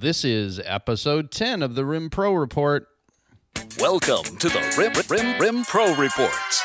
This is episode 10 of the Rim Pro Report. Welcome to the Rim, Rim, Rim Pro Reports,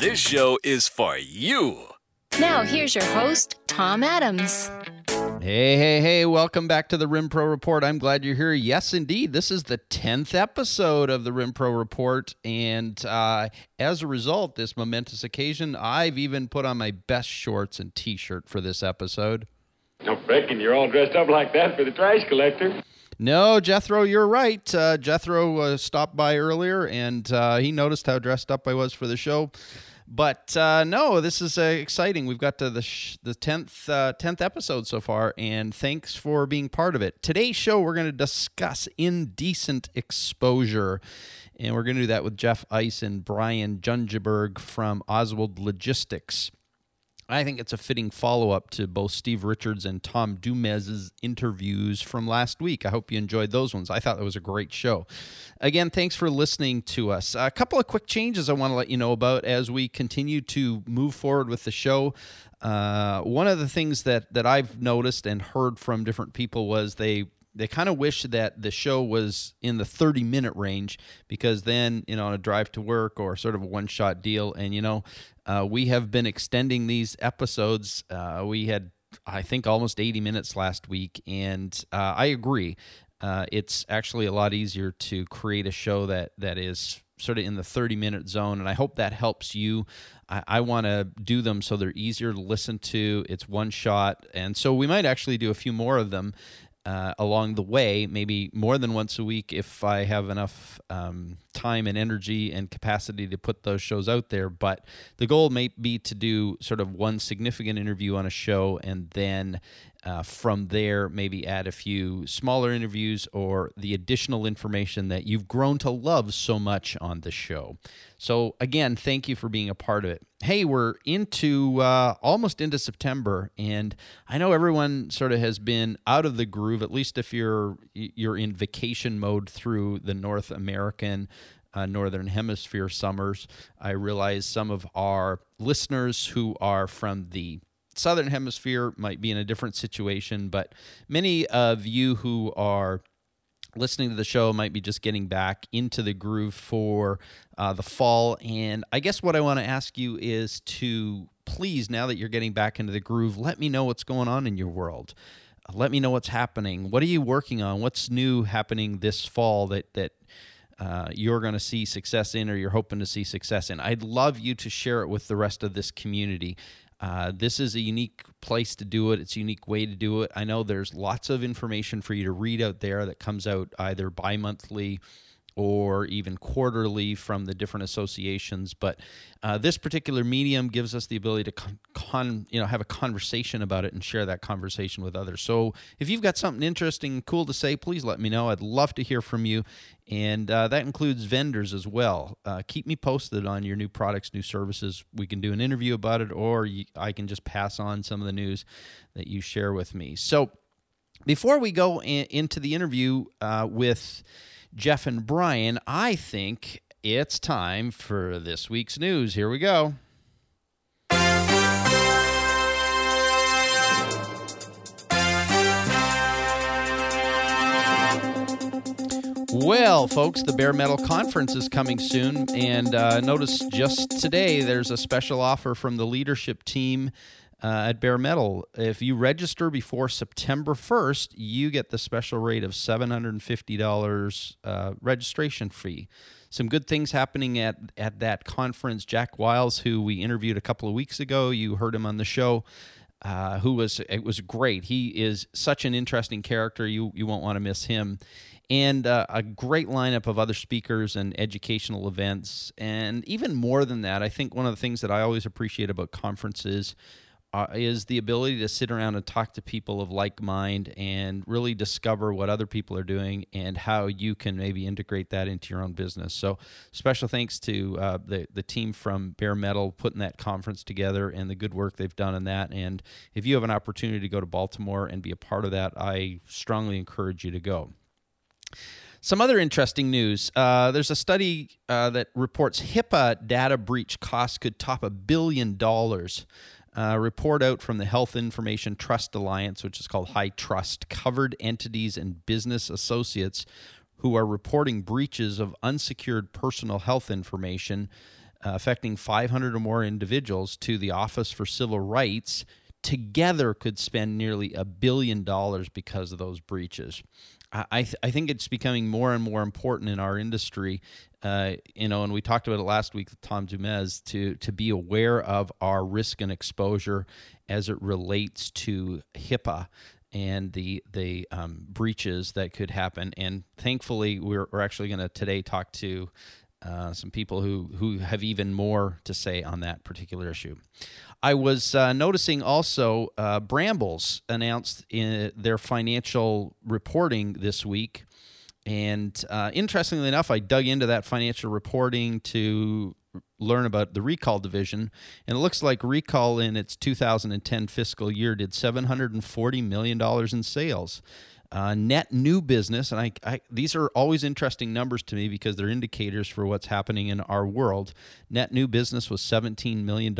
This show is for you. Now, here's your host, Tom Adams. Hey, hey, hey, welcome back to the Rim Pro Report. I'm glad you're here. Yes, indeed. This is the 10th episode of the Rim Pro Report. And uh, as a result, this momentous occasion, I've even put on my best shorts and t shirt for this episode. Don't reckon you're all dressed up like that for the trash collector. No, Jethro, you're right. Uh, Jethro uh, stopped by earlier and uh, he noticed how dressed up I was for the show. But uh, no, this is uh, exciting. We've got to the sh- the tenth uh, tenth episode so far, and thanks for being part of it. Today's show, we're going to discuss indecent exposure, and we're going to do that with Jeff Ice and Brian Jungeberg from Oswald Logistics. I think it's a fitting follow up to both Steve Richards and Tom Dumez's interviews from last week. I hope you enjoyed those ones. I thought it was a great show. Again, thanks for listening to us. A couple of quick changes I want to let you know about as we continue to move forward with the show. Uh, one of the things that, that I've noticed and heard from different people was they they kind of wish that the show was in the 30 minute range because then you know on a drive to work or sort of a one shot deal. And you know uh, we have been extending these episodes uh, we had i think almost 80 minutes last week. And uh, i agree uh, it's actually a lot easier to create a show that that is sort of in the 30 minute zone. And i hope that helps you. I, I want to do them so they're easier to listen to. It's one shot. And so we might actually do a few more of them uh, along the way, maybe more than once a week if I have enough um, time and energy and capacity to put those shows out there. But the goal may be to do sort of one significant interview on a show and then uh, from there maybe add a few smaller interviews or the additional information that you've grown to love so much on the show. So, again, thank you for being a part of it. Hey, we're into uh, almost into September, and I know everyone sort of has been out of the groove. At least if you're you're in vacation mode through the North American, uh, Northern Hemisphere summers. I realize some of our listeners who are from the Southern Hemisphere might be in a different situation, but many of you who are listening to the show might be just getting back into the groove for uh, the fall. And I guess what I want to ask you is to please, now that you're getting back into the groove, let me know what's going on in your world. Let me know what's happening. What are you working on? What's new happening this fall that that uh, you're going to see success in, or you're hoping to see success in? I'd love you to share it with the rest of this community. Uh, this is a unique place to do it. It's a unique way to do it. I know there's lots of information for you to read out there that comes out either bi monthly or even quarterly from the different associations. But uh, this particular medium gives us the ability to con-, con, you know, have a conversation about it and share that conversation with others. So if you've got something interesting, cool to say, please let me know. I'd love to hear from you, and uh, that includes vendors as well. Uh, keep me posted on your new products, new services. We can do an interview about it, or you, I can just pass on some of the news that you share with me. So before we go in, into the interview uh, with Jeff and Brian, I think it's time for this week's news. Here we go. Well, folks, the Bare Metal Conference is coming soon, and uh, notice just today there's a special offer from the leadership team uh, at Bare Metal. If you register before September 1st, you get the special rate of $750 uh, registration fee. Some good things happening at, at that conference. Jack Wiles, who we interviewed a couple of weeks ago, you heard him on the show. Uh, who was it was great. He is such an interesting character. You you won't want to miss him, and uh, a great lineup of other speakers and educational events. And even more than that, I think one of the things that I always appreciate about conferences uh, is the ability to sit around and talk to people of like mind and really discover what other people are doing and how you can maybe integrate that into your own business. So, special thanks to uh, the the team from Bare Metal putting that conference together and the good work they've done in that. And if you have an opportunity to go to Baltimore and be a part of that, I strongly encourage you to go. Some other interesting news. Uh, there's a study uh, that reports HIPAA data breach costs could top a billion dollars. Uh, report out from the Health Information Trust Alliance, which is called HITRUST, covered entities and business associates who are reporting breaches of unsecured personal health information uh, affecting 500 or more individuals to the Office for Civil Rights together could spend nearly a billion dollars because of those breaches. I, th- I think it's becoming more and more important in our industry, uh, you know, and we talked about it last week with Tom Dumez to to be aware of our risk and exposure as it relates to HIPAA and the the um, breaches that could happen. And thankfully, we're, we're actually going to today talk to uh, some people who who have even more to say on that particular issue. I was uh, noticing also uh, Brambles announced in their financial reporting this week. And uh, interestingly enough, I dug into that financial reporting to learn about the recall division. And it looks like recall in its 2010 fiscal year did $740 million in sales. Uh, net new business, and I, I, these are always interesting numbers to me because they're indicators for what's happening in our world. Net new business was $17 million.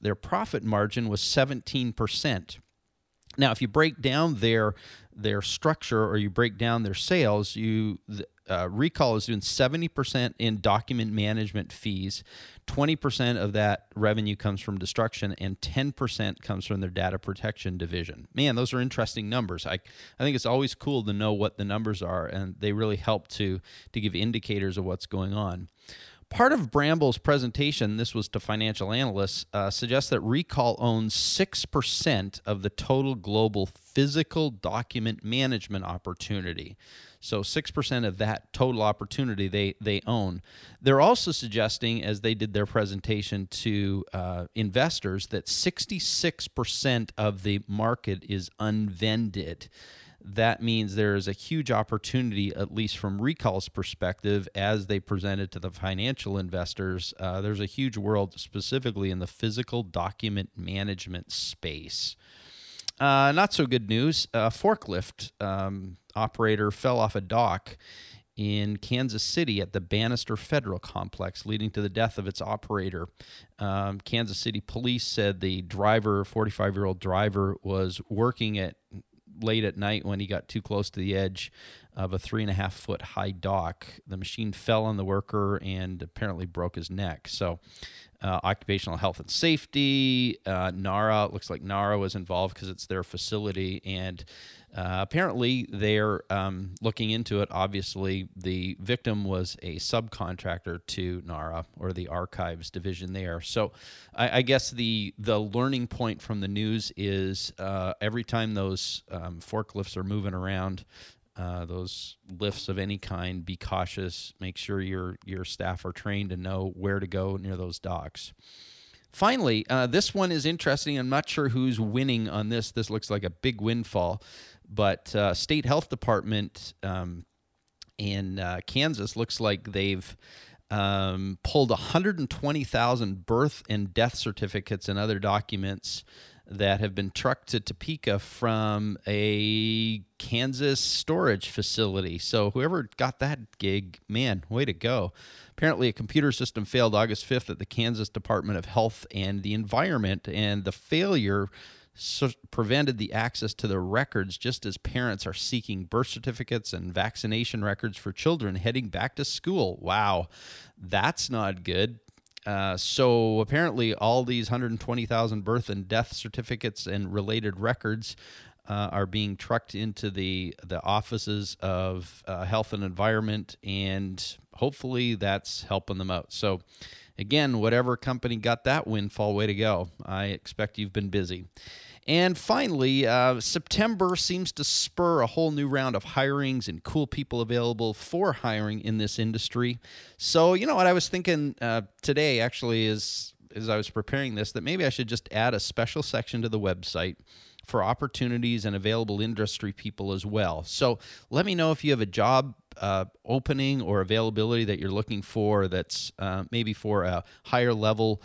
Their profit margin was 17%. Now, if you break down their their structure or you break down their sales, you uh, Recall is doing 70% in document management fees. 20% of that revenue comes from destruction, and 10% comes from their data protection division. Man, those are interesting numbers. I, I think it's always cool to know what the numbers are, and they really help to, to give indicators of what's going on. Part of Brambles' presentation, this was to financial analysts, uh, suggests that Recall owns 6% of the total global physical document management opportunity. So 6% of that total opportunity they, they own. They're also suggesting, as they did their presentation to uh, investors, that 66% of the market is unvended that means there is a huge opportunity, at least from Recall's perspective, as they presented to the financial investors. Uh, there's a huge world specifically in the physical document management space. Uh, not so good news. A forklift um, operator fell off a dock in Kansas City at the Bannister Federal Complex, leading to the death of its operator. Um, Kansas City police said the driver, 45 year old driver, was working at late at night when he got too close to the edge of a three and a half foot high dock. The machine fell on the worker and apparently broke his neck. So, uh, occupational health and safety, uh, NARA, looks like NARA was involved because it's their facility. And uh, apparently, they're um, looking into it. Obviously, the victim was a subcontractor to NARA or the archives division there. So, I, I guess the the learning point from the news is uh, every time those um, forklifts are moving around, uh, those lifts of any kind, be cautious. Make sure your your staff are trained to know where to go near those docks. Finally, uh, this one is interesting. I'm not sure who's winning on this. This looks like a big windfall but uh, state health department um, in uh, Kansas looks like they've um, pulled 120,000 birth and death certificates and other documents that have been trucked to Topeka from a Kansas storage facility. So whoever got that gig, man, way to go. Apparently, a computer system failed August 5th at the Kansas Department of Health and the Environment, and the failure so prevented the access to the records just as parents are seeking birth certificates and vaccination records for children heading back to school. Wow, that's not good. Uh, so apparently, all these 120,000 birth and death certificates and related records uh, are being trucked into the the offices of uh, health and environment, and hopefully that's helping them out. So again, whatever company got that windfall, way to go. I expect you've been busy. And finally, uh, September seems to spur a whole new round of hirings and cool people available for hiring in this industry. So, you know what I was thinking uh, today actually is as I was preparing this that maybe I should just add a special section to the website for opportunities and available industry people as well. So let me know if you have a job uh, opening or availability that you're looking for that's uh, maybe for a higher level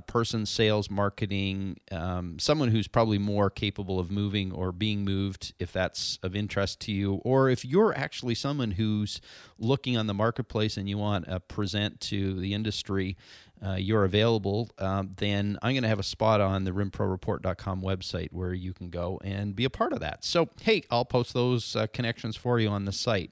person, sales, marketing, um, someone who's probably more capable of moving or being moved if that's of interest to you, or if you're actually someone who's looking on the marketplace and you want to present to the industry, uh, you're available, um, then I'm going to have a spot on the rimproreport.com website where you can go and be a part of that. So, hey, I'll post those uh, connections for you on the site.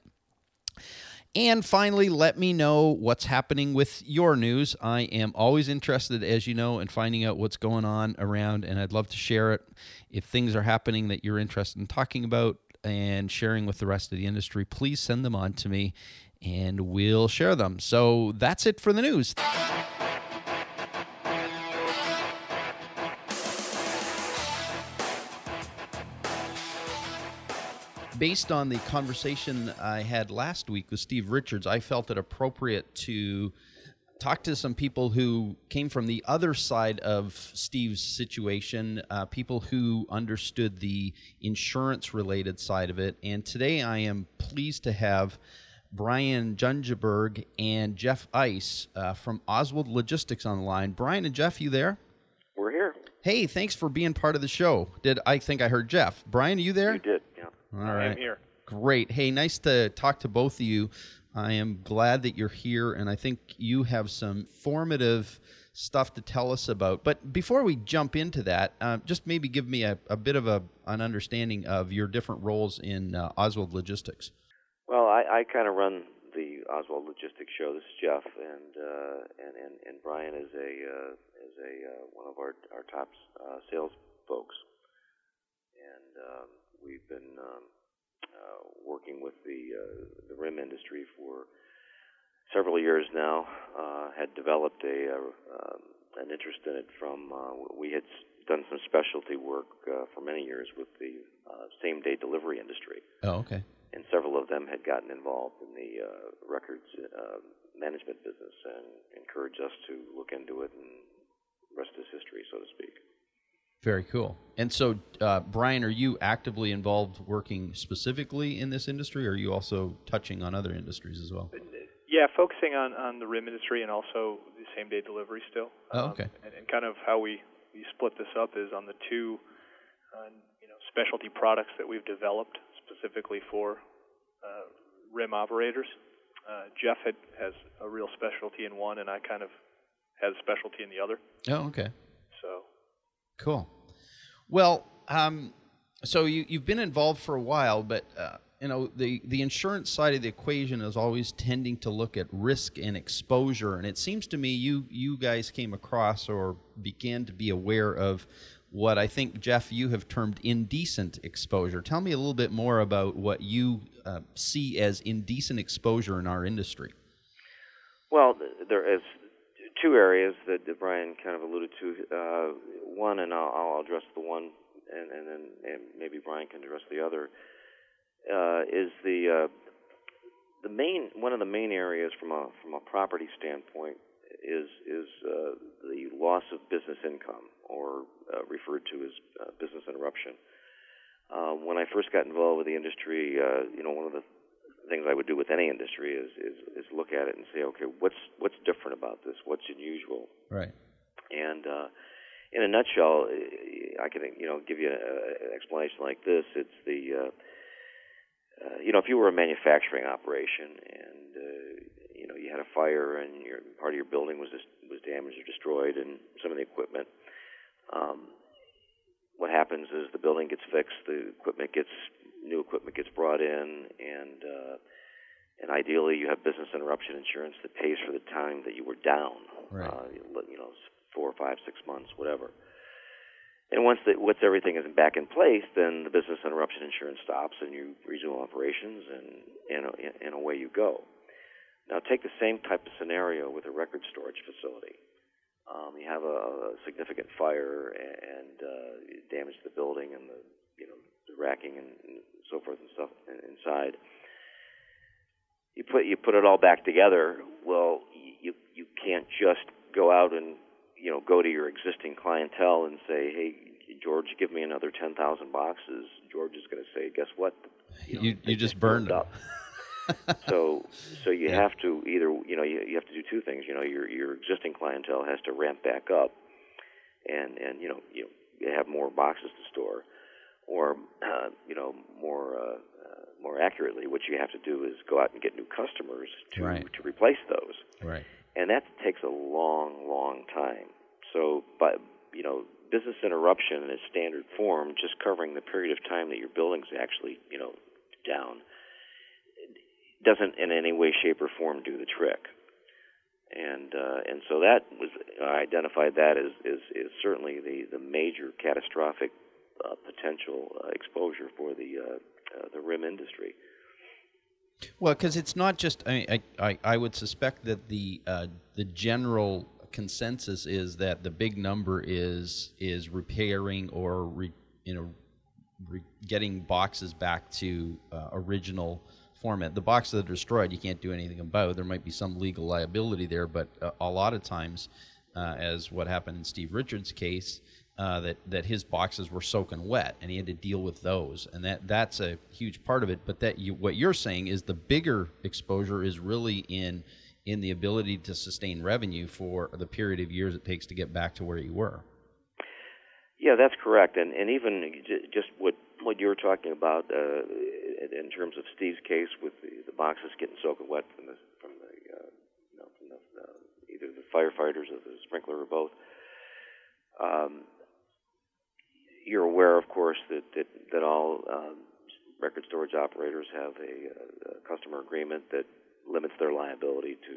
And finally, let me know what's happening with your news. I am always interested, as you know, in finding out what's going on around, and I'd love to share it. If things are happening that you're interested in talking about and sharing with the rest of the industry, please send them on to me and we'll share them. So that's it for the news. Based on the conversation I had last week with Steve Richards, I felt it appropriate to talk to some people who came from the other side of Steve's situation, uh, people who understood the insurance related side of it. And today I am pleased to have Brian Jungeberg and Jeff Ice uh, from Oswald Logistics on the line. Brian and Jeff, you there? We're here. Hey, thanks for being part of the show. Did I think I heard Jeff? Brian, are you there? You did. All right. I'm here. Great. Hey, nice to talk to both of you. I am glad that you're here, and I think you have some formative stuff to tell us about. But before we jump into that, uh, just maybe give me a, a bit of a, an understanding of your different roles in uh, Oswald Logistics. Well, I, I kind of run the Oswald Logistics show. This is Jeff, and uh, and, and and Brian is a uh, is a uh, one of our our top uh, sales folks, and um, we've been um, uh, working with the uh, the RIM industry for several years now. Uh, had developed a uh, um, an interest in it from uh, we had done some specialty work uh, for many years with the uh, same day delivery industry. Oh, okay. And several of them had gotten involved in the uh, records uh, management business and encouraged us to look into it, and rest is history, so to speak. Very cool. And so, uh, Brian, are you actively involved working specifically in this industry, or are you also touching on other industries as well? Yeah, focusing on, on the RIM industry and also the same day delivery still. Oh, okay. Um, and, and, kind of how we, we split this up is on the two uh, you know specialty products that we've developed specifically for uh, RIM operators. Uh, Jeff had, has a real specialty in one, and I kind of had a specialty in the other. Oh, okay. Cool. Well, um, so you you've been involved for a while, but uh, you know the the insurance side of the equation is always tending to look at risk and exposure, and it seems to me you you guys came across or began to be aware of what I think Jeff you have termed indecent exposure. Tell me a little bit more about what you uh, see as indecent exposure in our industry. Well, two areas that, that Brian kind of alluded to. Uh, one, and I'll, I'll address the one, and, and then and maybe Brian can address the other. Uh, is the uh, the main one of the main areas from a from a property standpoint is is uh, the loss of business income, or uh, referred to as business interruption. When I first got involved with the industry, you know, one of the things I would do with any industry is, is is look at it and say, okay, what's what's different about this? What's unusual? Right. And uh, in a nutshell, I can you know give you an explanation like this. It's the uh, uh, you know if you were a manufacturing operation and uh, you know you had a fire and your part of your building was just, was damaged or destroyed and some of the equipment. Um, what happens is the building gets fixed, the equipment gets new equipment gets brought in, and uh, and ideally you have business interruption insurance that pays for the time that you were down. Right. Uh, you know, four, five, six months, whatever. And once the, once everything is back in place, then the business interruption insurance stops, and you resume operations, and and, and away you go. Now take the same type of scenario with a record storage facility. Um, you have a, a significant fire and uh, damage to the building and the you know the racking and, and so forth and stuff inside. You put you put it all back together. Well, you you can't just go out and you know, go to your existing clientele and say, "Hey, George, give me another ten thousand boxes." George is going to say, "Guess what? You know, you, they just burned them. up." so so you Yeah. have to either you know you, you have to do two things. You know, your your existing clientele has to ramp back up, and and you know you, you have more boxes to store, or uh, you know more. Uh, uh, more accurately, what you have to do is go out and get new customers to Right. to replace those Right. and that takes a long, long time. So, but you know, business interruption in its standard form, just covering the period of time that your building's actually, you know, down, doesn't in any way, shape, or form do the trick. And uh, and so that was I identified that as is, is certainly the the major catastrophic uh, potential uh, exposure for the uh, uh, the rim industry. Well, because it's not just. I, mean, I, I I would suspect that the uh, the general consensus is that the big number is is repairing or re, you know re, getting boxes back to original format. The boxes that are destroyed, you can't do anything about. There might be some legal liability there, but uh, a lot of times, uh, as what happened in Steve Richards' case, uh, that that his boxes were soaking wet, and he had to deal with those, and that that's a huge part of it. But that you, what you're saying is the bigger exposure is really in in the ability to sustain revenue for the period of years it takes to get back to where you were. Yeah, that's correct, and and even just what what you were talking about uh, in terms of Steve's case with the, the boxes getting soaking wet from the from the uh, you know from the, uh, either the firefighters or the sprinkler or both. Um, you're aware, of course, that that, that all um, record storage operators have a, a customer agreement that limits their liability to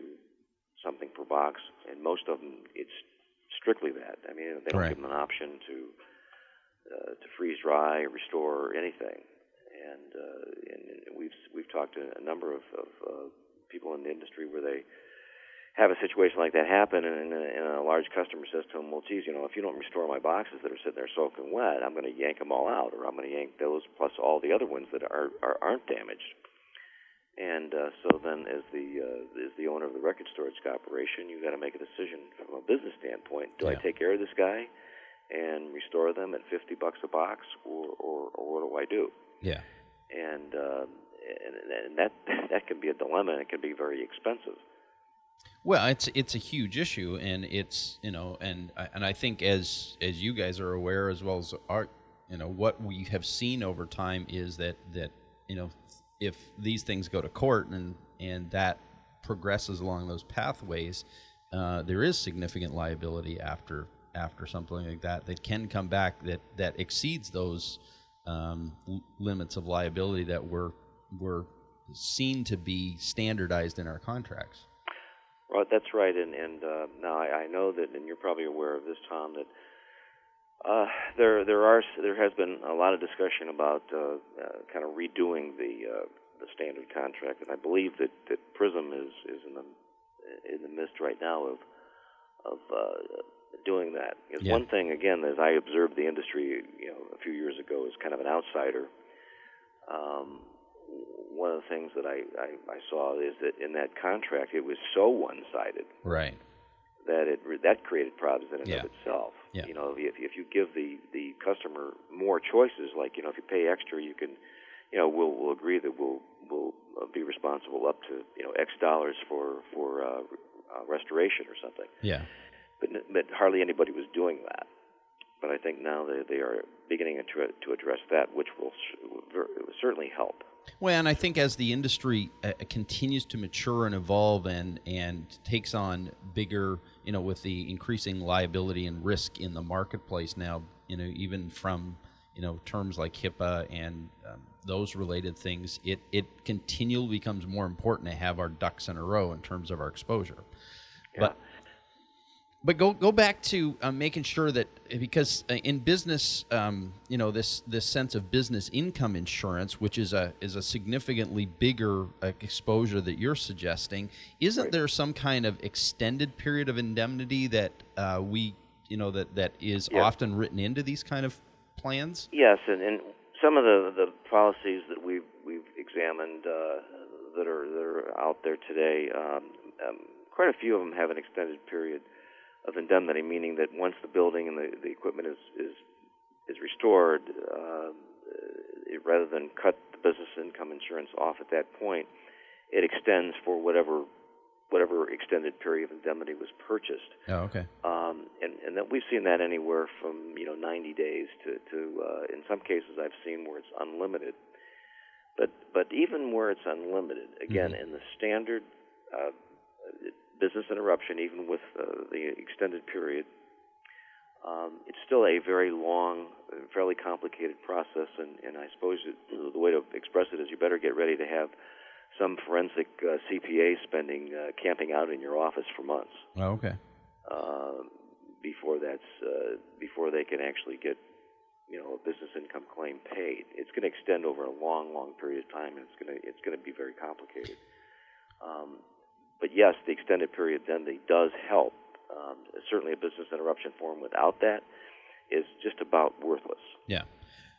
something per box, and most of them it's strictly that. I mean, they don't Right. give them an option to uh, to freeze dry, or restore, or anything. And, uh, and and we've we've talked to a number of, of uh, people in the industry where they have a situation like that happen, and, and, a, large customer says to them, "Well, geez, you know, if you don't restore my boxes that are sitting there soaking wet, I'm going to yank them all out, or I'm going to yank those plus all the other ones that are, are aren't damaged." And uh, so then, as the uh, as the owner of the record storage operation, you got to make a decision from a business standpoint. Do I take care of this guy and restore them at fifty bucks a box, or or, or what do I do? Yeah. And um, and, and that that can be a dilemma, and it can be very expensive. Well, it's it's a huge issue, and it's you know, and and I think as as you guys are aware as well as our, you know, what we have seen over time is that that you know, if these things go to court and and that progresses along those pathways, uh, there is significant liability after after something like that that can come back that that exceeds those um, limits of liability that were were seen to be standardized in our contracts. Right, that's right. And and uh, now I, I know that, and you're probably aware of this, Tom, that uh, there there are there has been a lot of discussion about uh, uh, kind of redoing the uh, the standard contract, and I believe that that Prism is is in the in the midst right now of of uh, doing that. Because Yeah. one thing again, as I observed the industry, you know, a few years ago, as kind of an outsider. Um, one of the things that I, I, I saw is that in that contract it was so one-sided Right. that it that created problems in and Yeah. of itself. Yeah. You know, if you, if you give the the customer more choices, like you know, if you pay extra, you can, you know, we'll we'll agree that we'll we'll uh, be responsible up to you know X dollars for for uh, uh, restoration or something. Yeah. But but hardly anybody was doing that. But I think now they they are beginning to to address that, which will certainly help. Well, and I think as the industry uh, continues to mature and evolve and and takes on bigger, you know, with the increasing liability and risk in the marketplace now, you know, even from you know terms like HIPAA and um, those related things, it it continually becomes more important to have our ducks in a row in terms of our exposure. But but go go back to uh, making sure that because uh, in business, um, you know this this sense of business income insurance, which is a is a significantly bigger uh, exposure that you're suggesting, isn't there some kind of extended period of indemnity that uh, we you know that that is Yeah. often written into these kind of plans? Yes, and, and some of the, the policies that we've we've examined uh, that are that are out there today, um, um, quite a few of them have an extended period of indemnity, meaning that once the building and the, the equipment is is is restored, uh, it, rather than cut the business income insurance off at that point, it extends for whatever whatever extended period of indemnity was purchased. Oh, okay. Um, and and that we've seen that anywhere from you know 90 days to to uh, in some cases I've seen where it's unlimited. But but even where it's unlimited, again in the standard uh, business interruption, even with uh, the extended period, um, it's still a very long, fairly complicated process. And, and I suppose it, the way to express it is you better get ready to have some forensic uh, CPA spending uh, camping out in your office for months Oh, okay. uh, before that's uh, before they can actually get you know a business income claim paid. It's going to extend over a long, long period of time, and it's going to it's going to be very complicated. Um, but yes, the extended period then does help. Um, certainly, a business interruption form without that is just about worthless. Yeah.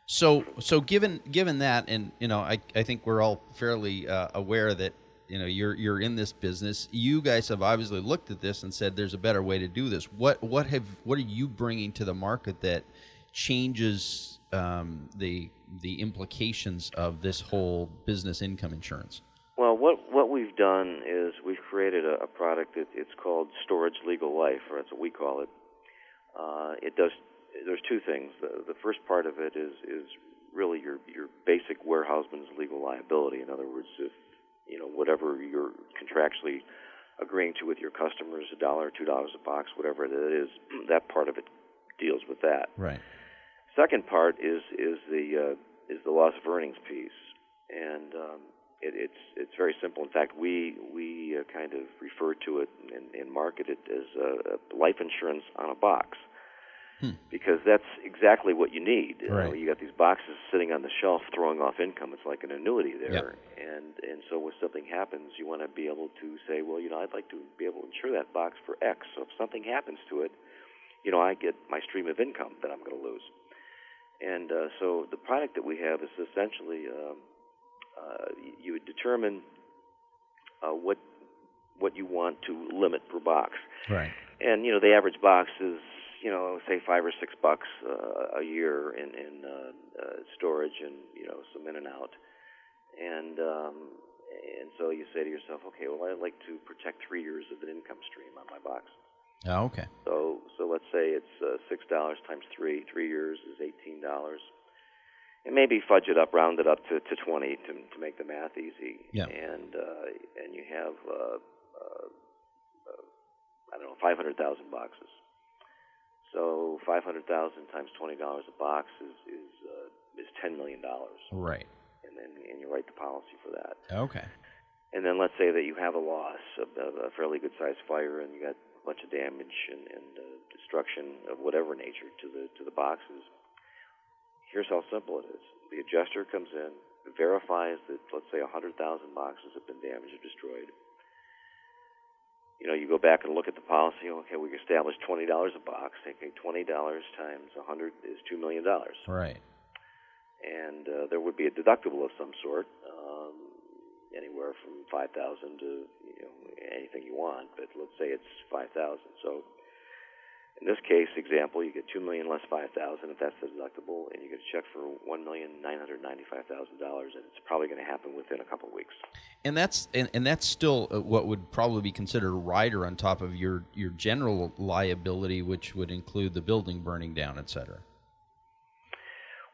So so given given that, and you know, I I think we're all fairly uh, aware that you know you're you're in this business. You guys have obviously looked at this and said there's a better way to do this. What what have what are you bringing to the market that changes um, the the implications of this whole business income insurance? Well, what what we've done is created a, a product that it's called Storage Legal Life, or that's what we call it. Uh, it does. There's two things. The, the first part of it is is really your your basic warehouseman's legal liability. In other words, if you know whatever you're contractually agreeing to with your customers, a dollar, two dollars a box, whatever it is, that part of it deals with that. Right. Second part is is the uh, is the loss of earnings piece, and um, it, it's it's very simple. In fact, we we uh, kind of refer to it and, and market it as uh, life insurance on a box, Hmm. because that's exactly what you need. You, know, you got these boxes sitting on the shelf throwing off income. It's like an annuity there, Yep. and and so when something happens, you want to be able to say, well, you know, I'd like to be able to insure that box for X. So if something happens to it, you know, I get my stream of income that I'm going to lose. And uh, so the product that we have is essentially um, uh, you would determine uh, what what you want to limit per box. Right. And you know the average box is you know say five or six bucks uh, a year in in uh, uh, storage and you know some in and out. And um, and so you say to yourself, okay, well I'd like to protect three years of an income stream on my box. Oh, okay. So so let's say it's uh, six dollars times three. Three years is eighteen dollars. And maybe fudge it up, round it up to, to twenty to to make the math easy. Yeah. And uh, and you have uh, uh, uh, I don't know five hundred thousand boxes. So five hundred thousand times twenty dollars a box is is uh, is ten million dollars. Right. And then and you write the policy for that. Okay. And then let's say that you have a loss of, of a fairly good sized fire and you got a bunch of damage and, and uh, destruction of whatever nature to the to the boxes. Here's how simple it is. The adjuster comes in, verifies that let's say 100,000 boxes have been damaged or destroyed. You know, you go back and look at the policy. Okay, we established $20 a box. Okay, $20 times a 100 is $2 million Right. and uh, there would be a deductible of some sort, um, anywhere from five thousand to you know anything you want. But let's say it's five thousand. So in this case, example, you get two million less five thousand if that's the deductible, and you get a check for one million nine hundred ninety-five thousand dollars, and it's probably going to happen within a couple of weeks. And that's and, and that's still uh, what would probably be considered a rider on top of your your general liability, which would include the building burning down, et cetera.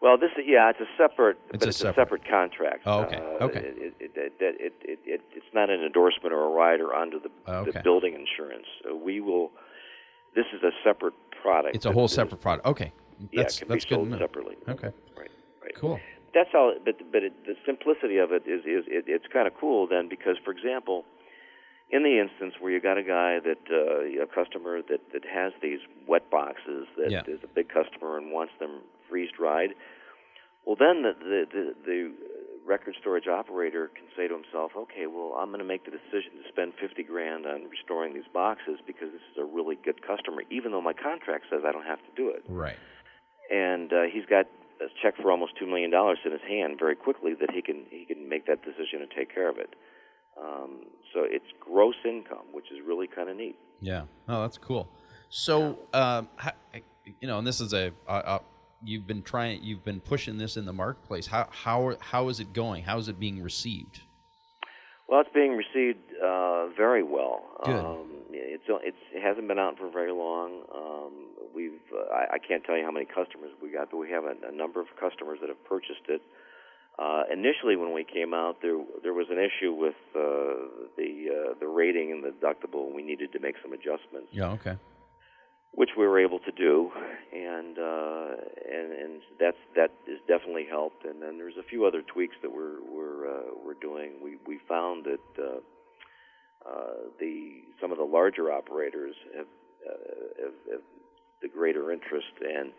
Well, this yeah, it's a separate, It's but a it's separate. a separate contract. Oh, okay, Uh, okay. It, it, it, it, it, it, it's not an endorsement or a rider under the, Okay. the building insurance. Uh, we will. This is a separate product. It's a whole separate product. Okay. Yeah, That's can that's good separately. Okay. Right. Right. Cool. That's all. But but it, the simplicity of it is is it, it's kind of cool then because for example, in the instance where you got a guy that uh, a customer that that has these wet boxes that Yeah. is a big customer and wants them freeze dried, well then the the the, the record storage operator can say to himself, okay, well I'm going to make the decision to spend fifty grand on restoring these boxes because this is a really good customer, even though my contract says I don't have to do it Right. and uh, he's got a check for almost two million dollars in his hand very quickly that he can he can make that decision and take care of it. Um, so it's gross income, which is really kind of neat. Yeah. Oh, that's cool. So, um, how, you know, and this is a uh, you've been trying, you've been pushing this in the marketplace. How how how is it going? How is it being received? Well, it's being received uh, very well. Good. Um, it's, it's it hasn't been out for very long. Um, we've uh, I, I can't tell you how many customers we got, but we have a, a number of customers that have purchased it. Uh, initially, when we came out, there there was an issue with uh, the uh, the rating and the deductible. and We needed to make some adjustments, Yeah. Okay. Which we were able to do, and uh, and and that's that has definitely helped. And then there's a few other tweaks that we're we're uh, we're doing. We we found that uh, uh, the some of the larger operators have, uh, have, have the greater interest and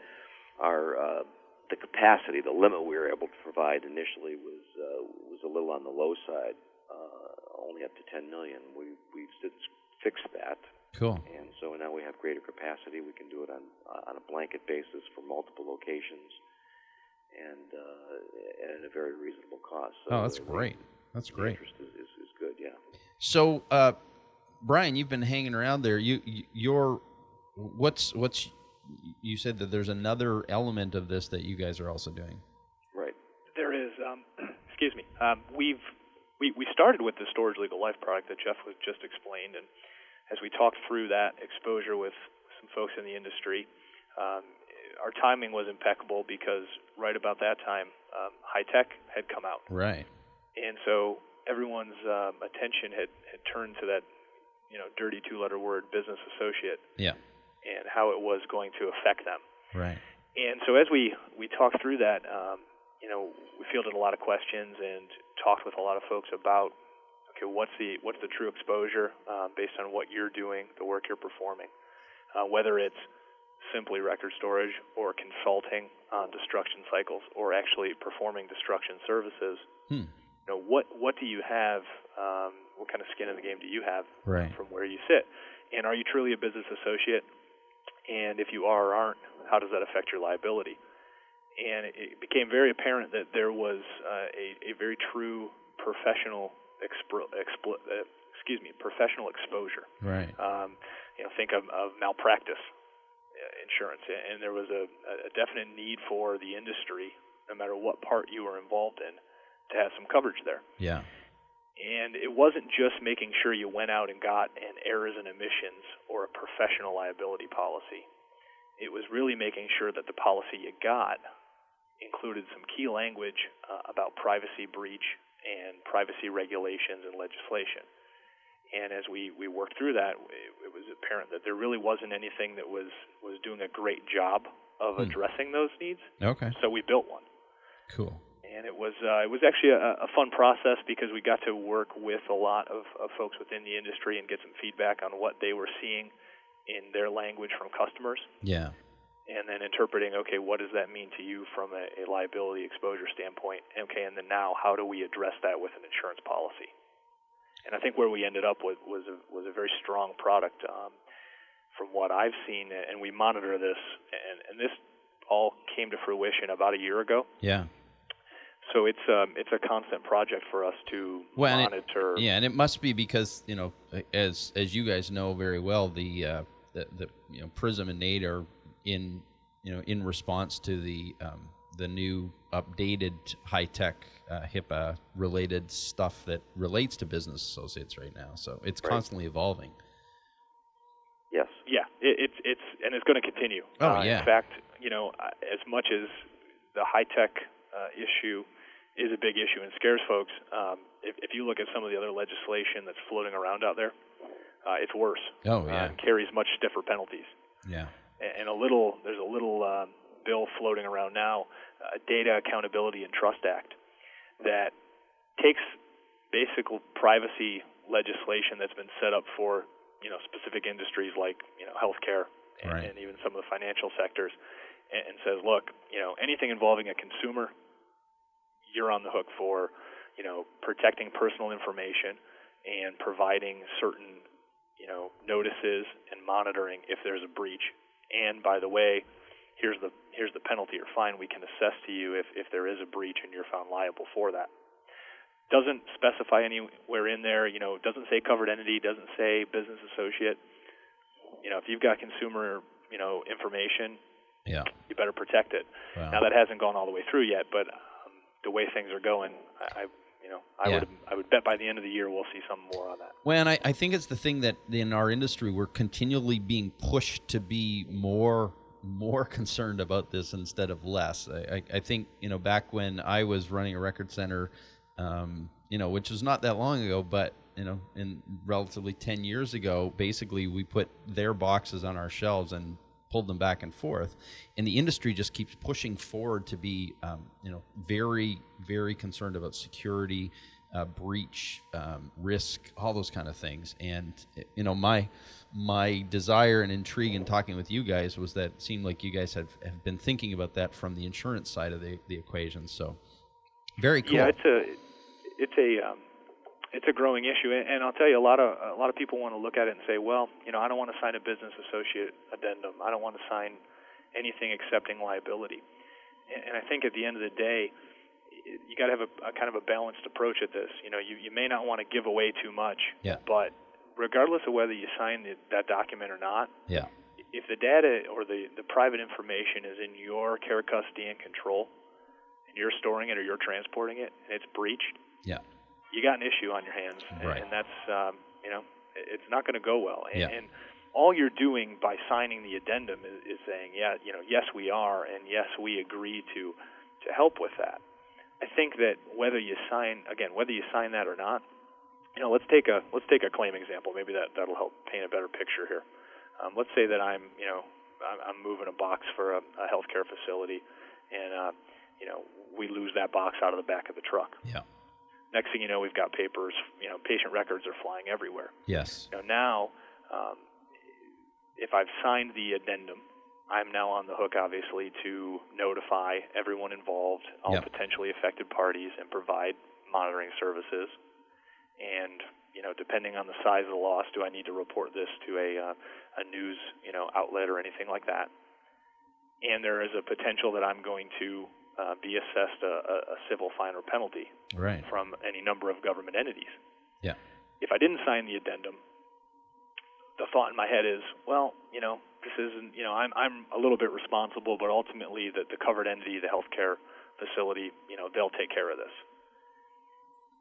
our uh, the capacity, the limit we were able to provide initially was uh, was a little on the low side, uh, only up to 10 million. We we've since fixed that, Cool. and so now we have greater capacity. We can do it on on a blanket basis for multiple locations, and uh, at a very reasonable cost. So Oh, that's the- great. That's The great. interest is, is, is good. Yeah. So, uh, Brian, you've been hanging around there. You, you you're what's what's you said that there's another element of this that you guys are also doing. Right. There is, um, excuse me. Um, we've we, we started with the storage legal life product that Jeff was just explained, and as we talked through that exposure with some folks in the industry, um, our timing was impeccable because right about that time, um, HITECH had come out, Right. and so everyone's um, attention had, had turned to that, you know, dirty two-letter word, business associate, Yeah. and how it was going to affect them. Right. And so as we we talked through that, um, you know, we fielded a lot of questions and talked with a lot of folks about okay, what's the what's the true exposure um, based on what you're doing, the work you're performing, uh, whether it's simply record storage or consulting on destruction cycles or actually performing destruction services. Hmm. You know, what what do you have? Um, what kind of skin in the game do you have Right. from where you sit? And are you truly a business associate? And if you are or aren't, how does that affect your liability? And it became very apparent that there was uh, a, a very true professional expro- uh, excuse me professional exposure. Right. Um, you know, think of, of malpractice uh, insurance, and there was a, a definite need for the industry, no matter what part you were involved in, to have some coverage there. Yeah. And it wasn't just making sure you went out and got an errors and omissions or a professional liability policy. It was really making sure that the policy you got included some key language uh, about privacy breach and privacy regulations and legislation. And as we, we worked through that, it, it was apparent that there really wasn't anything that was, was doing a great job of Hmm. addressing those needs. Okay. So we built one Cool. and it was uh, it was actually a, a fun process because we got to work with a lot of, of folks within the industry and get some feedback on what they were seeing in their language from customers, Yeah. And then interpreting okay what does that mean to you from a, a liability exposure standpoint okay and then now how do we address that with an insurance policy and I think where we ended up with was a, was a very strong product um, from what I've seen and we monitor this and, and this all came to fruition about a year ago Yeah. so it's um, it's a constant project for us to Well, and it- monitor. Yeah, and it must be because you know, as as you guys know very well, the uh, the, the you know Prism and NAID are in you know in response to the um, the new updated HITECH uh, HIPAA related stuff that relates to business associates right now. So it's Right. constantly evolving. Yes. Yeah, it, it's it's and it's going to continue. Oh, uh, yeah. In fact, you know, uh, as much as the HITECH uh, issue is a big issue and scares folks, um, if, if you look at some of the other legislation that's floating around out there, uh, it's worse. Oh, uh, yeah. and carries much stiffer penalties. Yeah. And a little there's a little um, bill floating around now, uh, Data Accountability and Trust Act, that takes basic privacy legislation that's been set up for you know specific industries like you know healthcare and, Right. and even some of the financial sectors, and, and says, look, you know anything involving a consumer, you're on the hook for you know protecting personal information and providing certain you know notices and monitoring if there's a breach. And by the way, here's the here's the penalty or fine we can assess to you if if there is a breach and you're found liable for that. Doesn't specify anywhere in there, you know, doesn't say covered entity, doesn't say business associate. you know, if you've got consumer, you know, information, Yeah. you better protect it. Wow. Now that hasn't gone all the way through yet, but um, the way things are going, I, know, I Yeah. would I would bet by the end of the year we'll see some more on that. Well, and I, I think it's the thing that in our industry we're continually being pushed to be more more concerned about this instead of less. I, I, I think you know back when I was running a record center, um, you know, which was not that long ago, but you know, in relatively ten years ago, basically we put their boxes on our shelves and pulled them back and forth, and the industry just keeps pushing forward to be, um, you know, very very concerned about security uh, breach, um, risk, all those kind of things. And you know, my my desire and intrigue in talking with you guys was that it seemed like you guys have, have been thinking about that from the insurance side of the, the equation. So very cool. Yeah, it's a it's a um, it's a growing issue, and, and I'll tell you, a lot of a lot of people want to look at it and say, well, you know, I don't want to sign a business associate addendum. I don't want to sign anything accepting liability. And, and I think at the end of the day, you got to have a, a kind of a balanced approach at this. You know, you you may not want to give away too much, Yeah. but regardless of whether you sign the, that document or not, yeah, if the data or the, the private information is in your care, custody, and control, and you're storing it or you're transporting it, and it's breached, yeah, you got an issue on your hands, and, Right. and that's um, you know it's not going to go well. And, Yeah. and all you're doing by signing the addendum is, is saying, yeah, you know, yes, we are, and yes, we agree to to help with that. I think that whether you sign again, whether you sign that or not, you know, let's take a let's take a claim example. Maybe that that'll help paint a better picture here. Um, let's say that I'm you know I'm, I'm moving a box for a, a healthcare facility, and uh, you know we lose that box out of the back of the truck. yeah, Next thing you know, we've got papers. You know, patient records are flying everywhere. yes, You know, now, um, if I've signed the addendum, I'm now on the hook, obviously, to notify everyone involved, all Yep. potentially affected parties, and provide monitoring services. And you know, depending on the size of the loss, do I need to report this to a uh, a news you know outlet or anything like that? And there is a potential that I'm going to uh, be assessed a, a, civil fine or penalty right, from any number of government entities. yeah, If I didn't sign the addendum, the thought in my head is, well, you know, this isn't, you know, I'm I'm a little bit responsible, but ultimately the the covered entity, the healthcare facility, you know, they'll take care of this.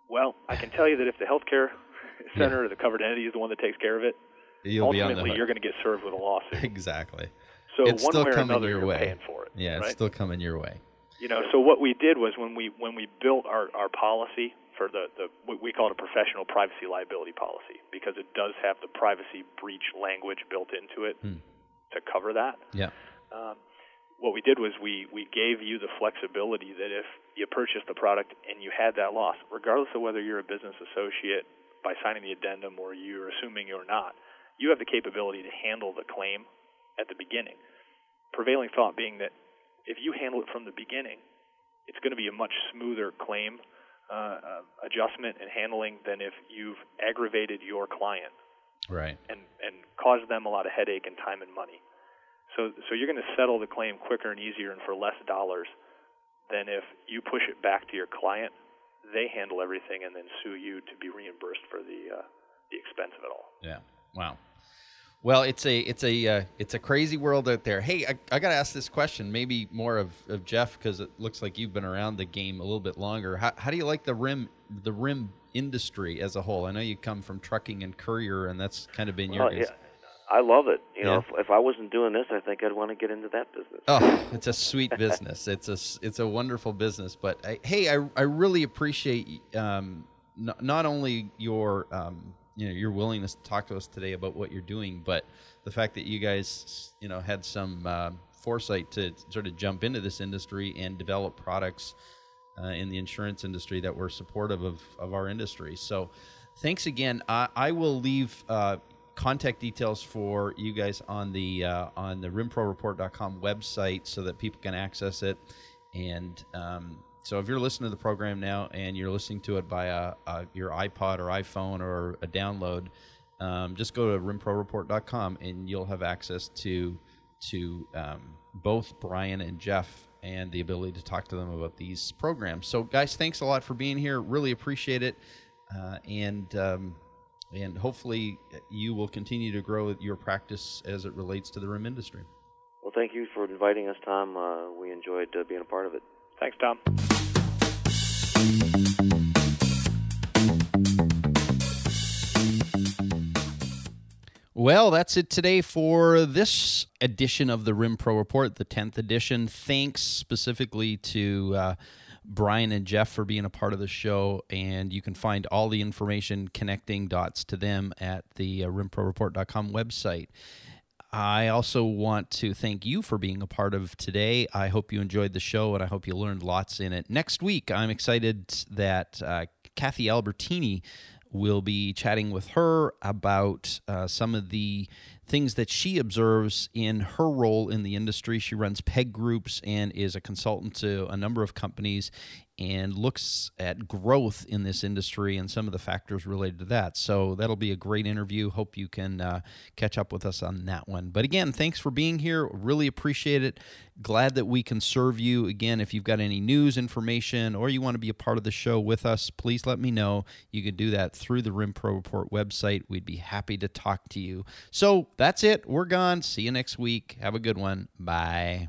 Well, I can tell you that if the healthcare center or the covered entity is the one that takes care of it, you'll be on the ultimately you're going to get served with a lawsuit. exactly. So it's one still way or coming another, your you're way. paying for it. Yeah, right? it's still coming your way. You know, so what we did was when we when we built our our policy for the the what we call it a professional privacy liability policy because it does have the privacy breach language built into it Hmm. to cover that. Yeah, Um, what we did was we we gave you the flexibility that if you purchased the product and you had that loss, regardless of whether you're a business associate by signing the addendum or you're assuming you're not, you have the capability to handle the claim at the beginning. Prevailing thought being that if you handle it from the beginning, it's going to be a much smoother claim uh, uh, adjustment and handling than if you've aggravated your client right. and and caused them a lot of headache and time and money. So so you're going to settle the claim quicker and easier and for less dollars than if you push it back to your client, they handle everything and then sue you to be reimbursed for the uh, the expense of it all. Yeah. Wow. Well, it's a it's a uh, it's a crazy world out there. Hey, I, I got to ask this question, maybe more of, of Jeff because it looks like you've been around the game a little bit longer. How, how do you like the rim the rim industry as a whole? I know you come from trucking and courier, and that's kind of been your. Well, guys- yeah, I love it. You know, Yeah. if, if I wasn't doing this, I think I'd want to get into that business. Oh, it's a sweet business. It's a it's a wonderful business. But I, hey, I I really appreciate um, n- not only your um, you know your willingness to talk to us today about what you're doing, but the fact that you guys you know had some uh, foresight to sort of jump into this industry and develop products uh, in the insurance industry that were supportive of, of our industry. So, thanks again. I, I will leave uh, contact details for you guys on the uh, on the rimproreport.com website so that people can access it. And um, so, if you're listening to the program now and you're listening to it by a, a, your iPod or iPhone or a download, um, just go to rimproreport.com and you'll have access to to um, both Brian and Jeff and the ability to talk to them about these programs. So, guys, thanks a lot for being here. Really appreciate it. Uh, and um, and hopefully you will continue to grow your practice as it relates to the rim industry. Well, thank you for inviting us, Tom. Uh, we enjoyed uh, being a part of it. Thanks, Tom. Well, that's it today for this edition of the Rim Pro Report, the 10th edition. Thanks specifically to uh, Brian and Jeff for being a part of the show. And you can find all the information connecting dots to them at the uh, rimproreport.com website. I also want to thank you for being a part of today. I hope you enjoyed the show and I hope you learned lots in it. Next week, I'm excited that uh, Kathy Albertini will be chatting with her about uh, some of the things that she observes in her role in the industry. She runs PEG groups and is a consultant to a number of companies and looks at growth in this industry and some of the factors related to that. So that'll be a great interview. Hope you can uh, catch up with us on that one. But again, thanks for being here. Really appreciate it. Glad that we can serve you. Again, if you've got any news, information, or you want to be a part of the show with us, please let me know. You can do that through the Rim Pro Report website. We'd be happy to talk to you. So that's it. We're gone. See you next week. Have a good one. Bye.